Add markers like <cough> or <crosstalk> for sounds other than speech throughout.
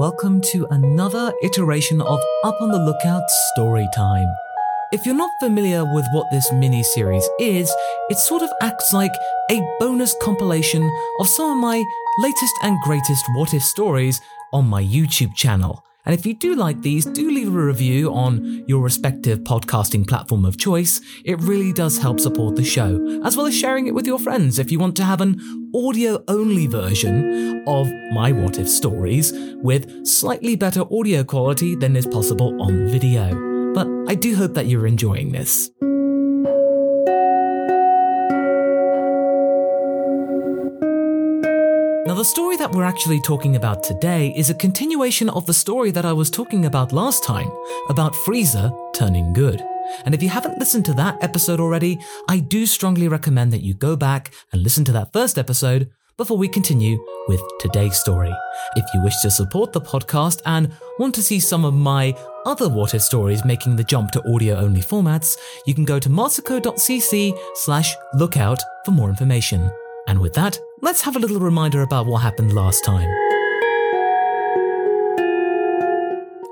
welcome to another iteration of Up on the Lookout Story Time. If you're not familiar with what this mini series is, it sort of acts like a bonus compilation of some of my latest and greatest what if stories on my YouTube channel. And if you do like these, do leave a review on your respective podcasting platform of choice. It really does help support the show, as well as sharing it with your friends if you want to have an audio only version of my what if stories with slightly better audio quality than is possible on video. But I do hope that you're enjoying this. The story that we're actually talking about today is a continuation of the story that I was talking about last time about Frieza turning good. And if you haven't listened to that episode already, I do strongly recommend that you go back and listen to that first episode before we continue with today's story. If you wish to support the podcast and want to see some of my other what if stories making the jump to audio only formats, you can go to masako.cc slash lookout for more information. And with that, let's have a little reminder about what happened last time.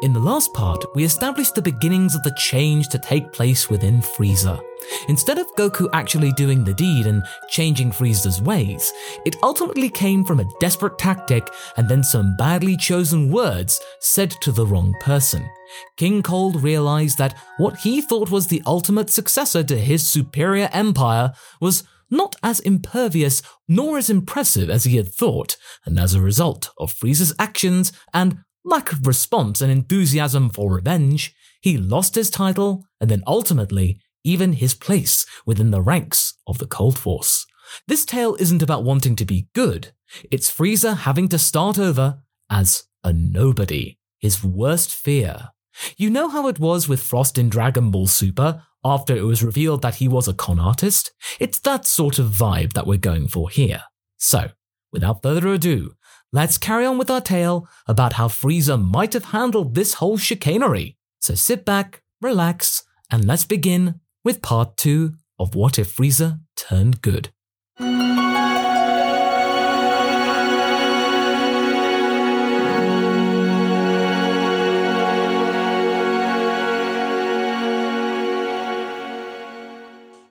In the last part, we established the beginnings of the change to take place within Frieza. Instead of Goku actually doing the deed and changing Frieza's ways, it ultimately came from a desperate tactic and then some badly chosen words said to the wrong person. King Cold realized that what he thought was the ultimate successor to his superior empire was not as impervious nor as impressive as he had thought, and as a result of Frieza's actions and lack of response and enthusiasm for revenge, he lost his title and then ultimately even his place within the ranks of the Cold Force. This tale isn't about wanting to be good, it's Frieza having to start over as a nobody, his worst fear. You know how it was with Frost in Dragon Ball Super after it was revealed that he was a con artist? It's that sort of vibe that we're going for here. So, without further ado, let's carry on with our tale about how Frieza might have handled this whole chicanery. So sit back, relax, and let's begin with part two of What If Frieza Turned Good.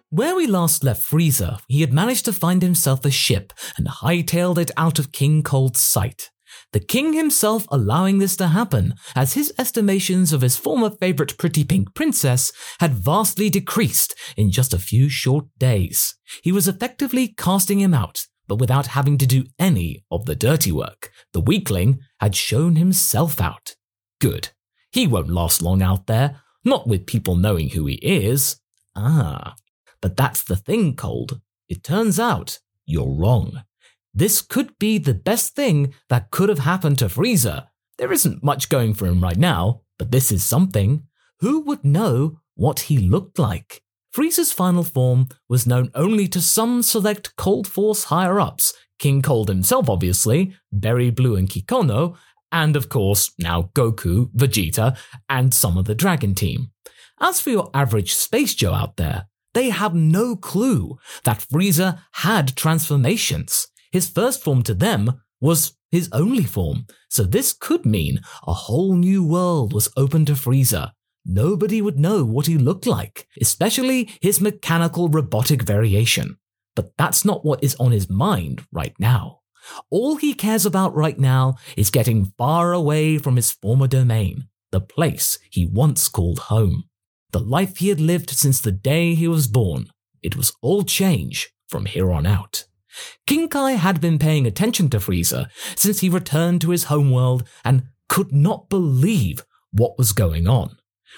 Where we last left Frieza, he had managed to find himself a ship and hightailed it out of King Cold's sight. The king himself allowing this to happen, as his estimations of his former favorite pretty pink princess had vastly decreased in just a few short days. He was effectively casting him out, but without having to do any of the dirty work. The weakling had shown himself out. Good. He won't last long out there, not with people knowing who he is. Ah, but that's the thing, Cold. It turns out you're wrong. This could be the best thing that could have happened to Frieza. There isn't much going for him right now, but this is something. Who would know what he looked like? Frieza's final form was known only to some select Cold Force higher ups, King Cold himself, obviously, Berry Blue and Kikono, and of course, now Goku, Vegeta, and some of the Dragon Team. As for your average Space Joe out there, they have no clue that Frieza had transformations. His first form to them was his only form, so this could mean a whole new world was open to Frieza. Nobody would know what he looked like, especially his mechanical robotic variation. But that's not what is on his mind right now. All he cares about right now is getting far away from his former domain, the place he once called home the life he had lived since the day he was born. It was all change from here on out. King Kai had been paying attention to Frieza since he returned to his homeworld and could not believe what was going on.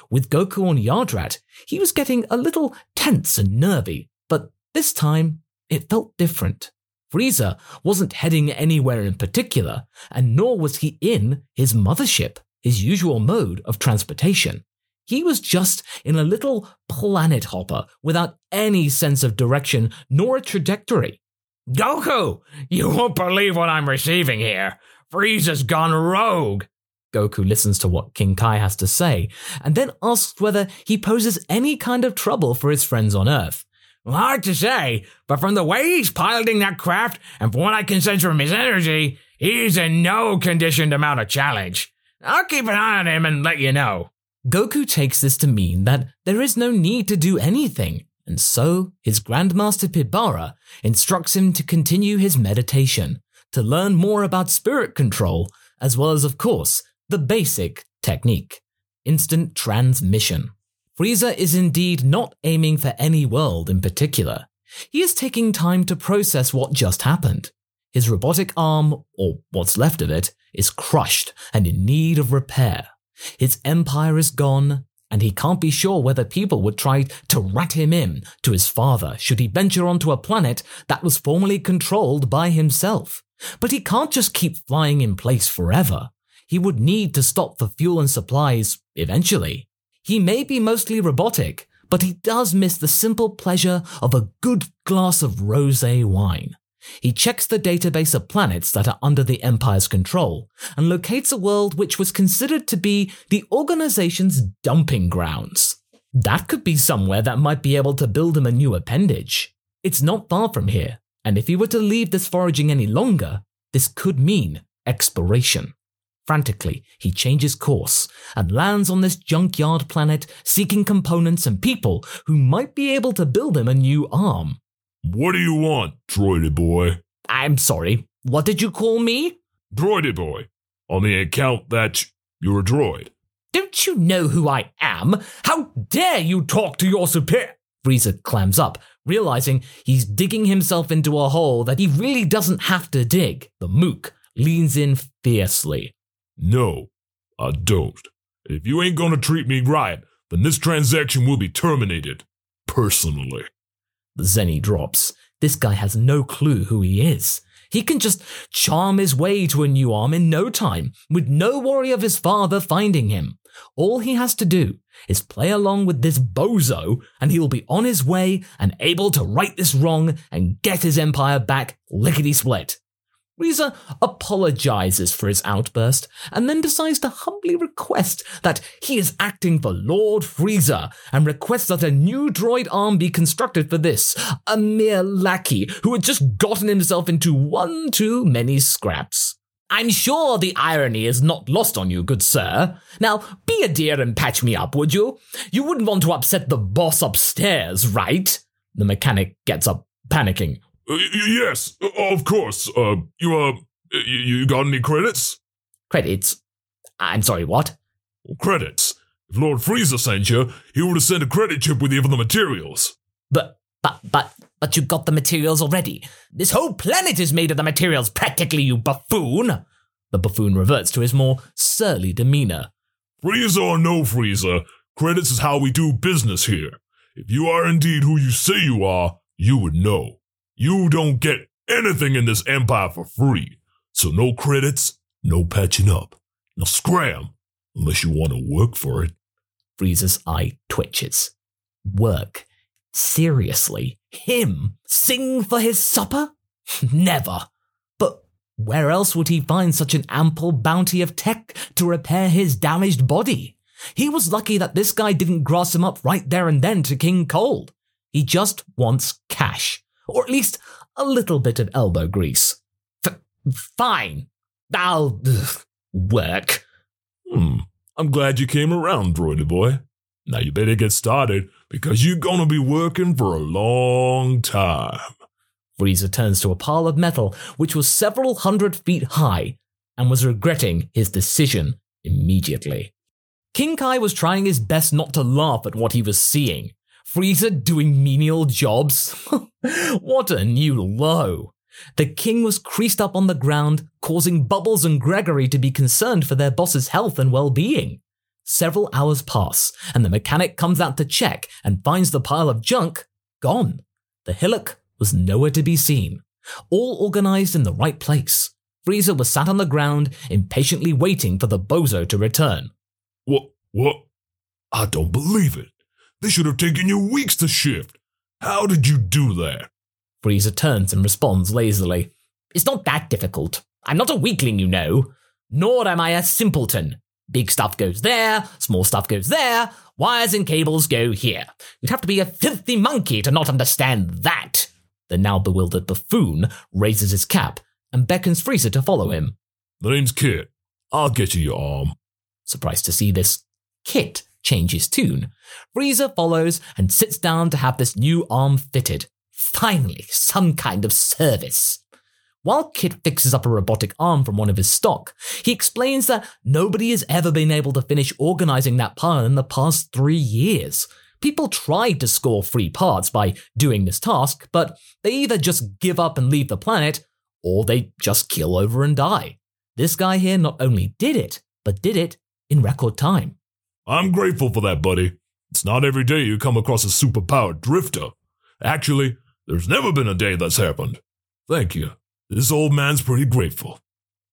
With Goku on Yardrat, he was getting a little tense and nervy, but this time it felt different. Frieza wasn't heading anywhere in particular, and nor was he in his mothership, his usual mode of transportation. He was just in a little planet hopper without any sense of direction nor a trajectory. Goku, you won't believe what I'm receiving here. Frieza's gone rogue. Goku listens to what King Kai has to say and then asks whether he poses any kind of trouble for his friends on Earth. Hard to say, but from the way he's piloting that craft and from what I can sense from his energy, he's in no condition to mount a challenge. I'll keep an eye on him and let you know. Goku takes this to mean that there is no need to do anything, and so his Grandmaster Pibara instructs him to continue his meditation, to learn more about spirit control, as well as, of course, the basic technique instant transmission. Frieza is indeed not aiming for any world in particular. He is taking time to process what just happened. His robotic arm, or what's left of it, is crushed and in need of repair. His empire is gone, and he can't be sure whether people would try to rat him in to his father should he venture onto a planet that was formerly controlled by himself. But he can't just keep flying in place forever. He would need to stop for fuel and supplies eventually. He may be mostly robotic, but he does miss the simple pleasure of a good glass of rosé wine. He checks the database of planets that are under the Empire's control and locates a world which was considered to be the organization's dumping grounds. That could be somewhere that might be able to build him a new appendage. It's not far from here, and if he were to leave this foraging any longer, this could mean expiration. Frantically, he changes course and lands on this junkyard planet seeking components and people who might be able to build him a new arm. What do you want, droidy boy? I'm sorry, what did you call me? Droidy boy. On the account that you're a droid. Don't you know who I am? How dare you talk to your superior? Frieza clams up, realizing he's digging himself into a hole that he really doesn't have to dig. The mook leans in fiercely. No, I don't. If you ain't gonna treat me right, then this transaction will be terminated. Personally. Zenny drops. This guy has no clue who he is. He can just charm his way to a new arm in no time, with no worry of his father finding him. All he has to do is play along with this bozo, and he'll be on his way and able to right this wrong and get his empire back lickety split. Frieza apologizes for his outburst and then decides to humbly request that he is acting for Lord Frieza and requests that a new droid arm be constructed for this, a mere lackey who had just gotten himself into one too many scraps. I'm sure the irony is not lost on you, good sir. Now, be a dear and patch me up, would you? You wouldn't want to upset the boss upstairs, right? The mechanic gets up, panicking. Uh, yes, of course. Uh, you, uh, you, you got any credits? Credits? I'm sorry, what? Credits. If Lord Frieza sent you, he would have sent a credit chip with even the materials. But, but, but, but you got the materials already. This whole planet is made of the materials, practically, you buffoon. The buffoon reverts to his more surly demeanor. Frieza or no Frieza, credits is how we do business here. If you are indeed who you say you are, you would know. You don't get anything in this empire for free. So no credits, no patching up. Now scram, unless you want to work for it. Frieza's eye twitches. Work? Seriously? Him? Sing for his supper? <laughs> Never. But where else would he find such an ample bounty of tech to repair his damaged body? He was lucky that this guy didn't grass him up right there and then to King Cold. He just wants cash or at least a little bit of elbow grease. F- fine. I'll ugh, work. Hmm. I'm glad you came around, droidy boy. Now you better get started because you're gonna be working for a long time. Frieza turns to a pile of metal which was several hundred feet high and was regretting his decision immediately. King Kai was trying his best not to laugh at what he was seeing. Frieza doing menial jobs? <laughs> what a new low. The king was creased up on the ground, causing Bubbles and Gregory to be concerned for their boss's health and well being. Several hours pass, and the mechanic comes out to check and finds the pile of junk gone. The hillock was nowhere to be seen, all organized in the right place. Frieza was sat on the ground, impatiently waiting for the bozo to return. What? What? I don't believe it. This should have taken you weeks to shift. How did you do that? Frieza turns and responds lazily. It's not that difficult. I'm not a weakling, you know. Nor am I a simpleton. Big stuff goes there, small stuff goes there, wires and cables go here. You'd have to be a filthy monkey to not understand that. The now bewildered buffoon raises his cap and beckons Frieza to follow him. The name's Kit. I'll get you your arm. Surprised to see this Kit change his tune. Frieza follows and sits down to have this new arm fitted. Finally, some kind of service. While Kit fixes up a robotic arm from one of his stock, he explains that nobody has ever been able to finish organizing that pile in the past three years. People tried to score free parts by doing this task, but they either just give up and leave the planet, or they just kill over and die. This guy here not only did it, but did it in record time. I'm grateful for that, buddy. It's not every day you come across a superpowered drifter. Actually, there's never been a day that's happened. Thank you. This old man's pretty grateful.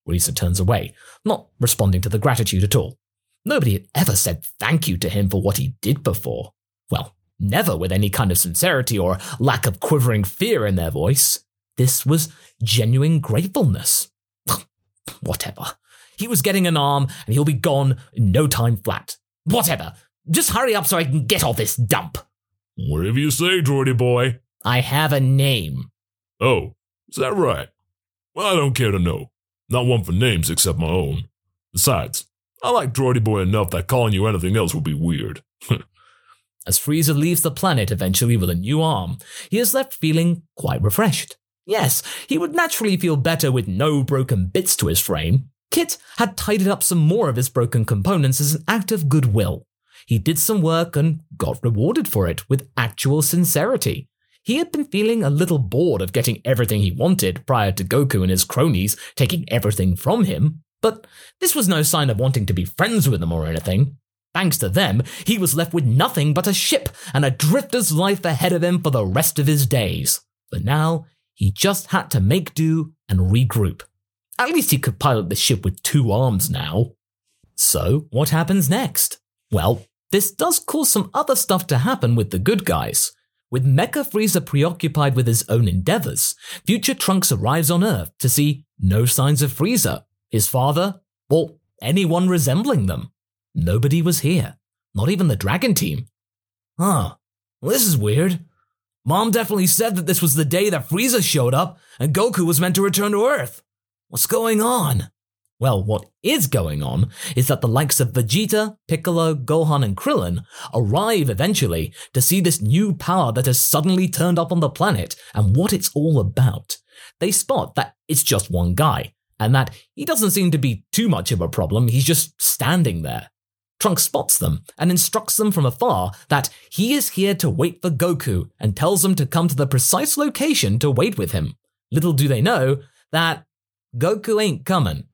Frieza turns away, not responding to the gratitude at all. Nobody had ever said thank you to him for what he did before. Well, never with any kind of sincerity or lack of quivering fear in their voice. This was genuine gratefulness. <laughs> Whatever. He was getting an arm, and he'll be gone in no time flat. Whatever. Just hurry up so I can get off this dump. Whatever you say, droidy boy. I have a name. Oh, is that right? Well, I don't care to know. Not one for names except my own. Besides, I like droidy boy enough that calling you anything else would be weird. <laughs> As Frieza leaves the planet eventually with a new arm, he is left feeling quite refreshed. Yes, he would naturally feel better with no broken bits to his frame. Kit had tidied up some more of his broken components as an act of goodwill. He did some work and got rewarded for it with actual sincerity. He had been feeling a little bored of getting everything he wanted prior to Goku and his cronies taking everything from him, but this was no sign of wanting to be friends with them or anything. Thanks to them, he was left with nothing but a ship and a drifter's life ahead of him for the rest of his days. But now, he just had to make do and regroup. At least he could pilot the ship with two arms now. So, what happens next? Well, this does cause some other stuff to happen with the good guys. With Mecha Frieza preoccupied with his own endeavors, future Trunks arrives on Earth to see no signs of Frieza, his father, or anyone resembling them. Nobody was here, not even the Dragon team. Huh, well, this is weird. Mom definitely said that this was the day that Frieza showed up and Goku was meant to return to Earth. What's going on? Well, what is going on is that the likes of Vegeta, Piccolo, Gohan, and Krillin arrive eventually to see this new power that has suddenly turned up on the planet and what it's all about. They spot that it's just one guy, and that he doesn't seem to be too much of a problem, he's just standing there. Trunks spots them and instructs them from afar that he is here to wait for Goku and tells them to come to the precise location to wait with him. Little do they know that Goku ain't coming.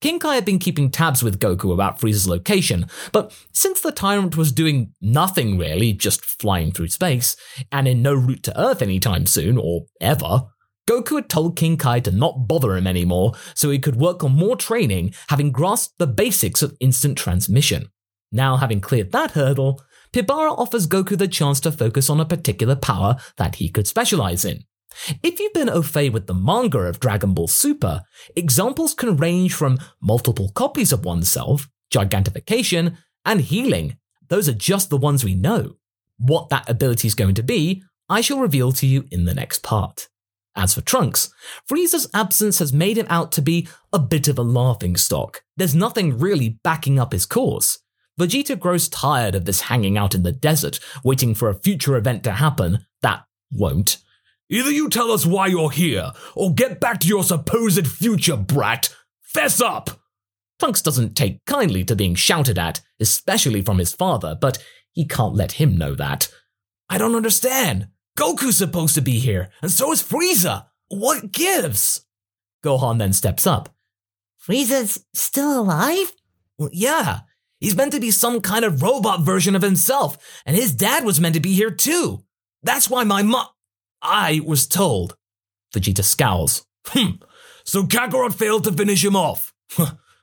King Kai had been keeping tabs with Goku about Frieza's location, but since the Tyrant was doing nothing really, just flying through space, and in no route to Earth anytime soon, or ever, Goku had told King Kai to not bother him anymore so he could work on more training, having grasped the basics of instant transmission. Now, having cleared that hurdle, Pibara offers Goku the chance to focus on a particular power that he could specialize in. If you've been au fait with the manga of Dragon Ball Super, examples can range from multiple copies of oneself, gigantification, and healing. Those are just the ones we know. What that ability is going to be, I shall reveal to you in the next part. As for Trunks, Frieza's absence has made him out to be a bit of a laughing stock. There's nothing really backing up his cause. Vegeta grows tired of this hanging out in the desert, waiting for a future event to happen that won't. Either you tell us why you're here, or get back to your supposed future, brat. Fess up! Trunks doesn't take kindly to being shouted at, especially from his father, but he can't let him know that. I don't understand. Goku's supposed to be here, and so is Frieza. What gives? Gohan then steps up. Frieza's still alive? Well, yeah. He's meant to be some kind of robot version of himself, and his dad was meant to be here too. That's why my mom. I was told. Vegeta scowls. Hmm. So Kakarot failed to finish him off.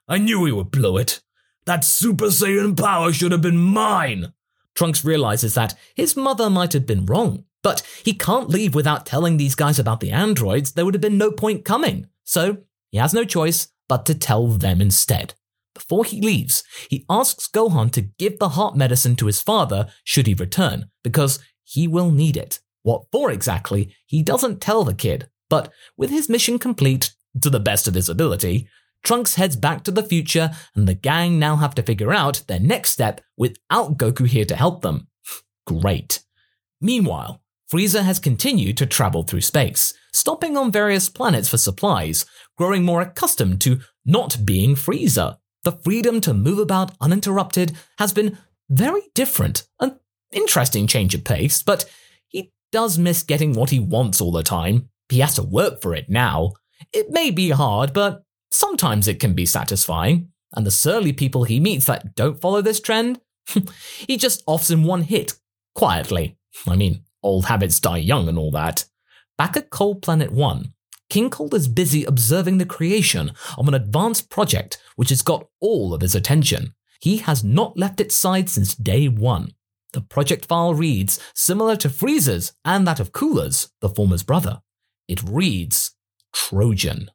I knew he would blow it. That Super Saiyan power should have been mine. Trunks realizes that his mother might have been wrong, but he can't leave without telling these guys about the androids. There would have been no point coming. So he has no choice but to tell them instead. before he leaves, he asks Gohan to give the heart medicine to his father should he return, because he will need it. What for exactly, he doesn't tell the kid, but with his mission complete, to the best of his ability, Trunks heads back to the future, and the gang now have to figure out their next step without Goku here to help them. Great. Meanwhile, Frieza has continued to travel through space, stopping on various planets for supplies, growing more accustomed to not being Frieza. The freedom to move about uninterrupted has been very different, an interesting change of pace, but does miss getting what he wants all the time. He has to work for it now. It may be hard, but sometimes it can be satisfying. And the surly people he meets that don't follow this trend, <laughs> he just offs in one hit, quietly. I mean, old habits die young and all that. Back at Cold Planet 1, King Cold is busy observing the creation of an advanced project which has got all of his attention. He has not left its side since day one. The project file reads similar to Frieza's and that of Cooler's, the former's brother. It reads Trojan.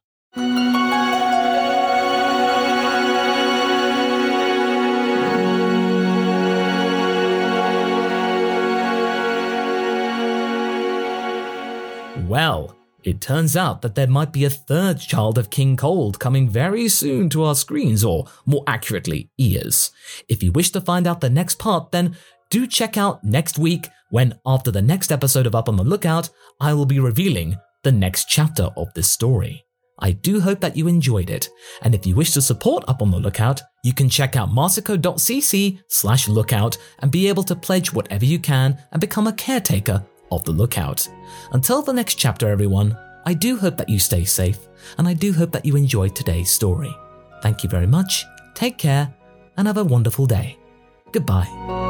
Well, it turns out that there might be a third child of King Cold coming very soon to our screens, or more accurately, ears. If you wish to find out the next part, then do check out next week when, after the next episode of Up on the Lookout, I will be revealing the next chapter of this story. I do hope that you enjoyed it, and if you wish to support Up on the Lookout, you can check out masako.cc slash lookout and be able to pledge whatever you can and become a caretaker of the lookout. Until the next chapter, everyone, I do hope that you stay safe, and I do hope that you enjoyed today's story. Thank you very much, take care, and have a wonderful day. Goodbye.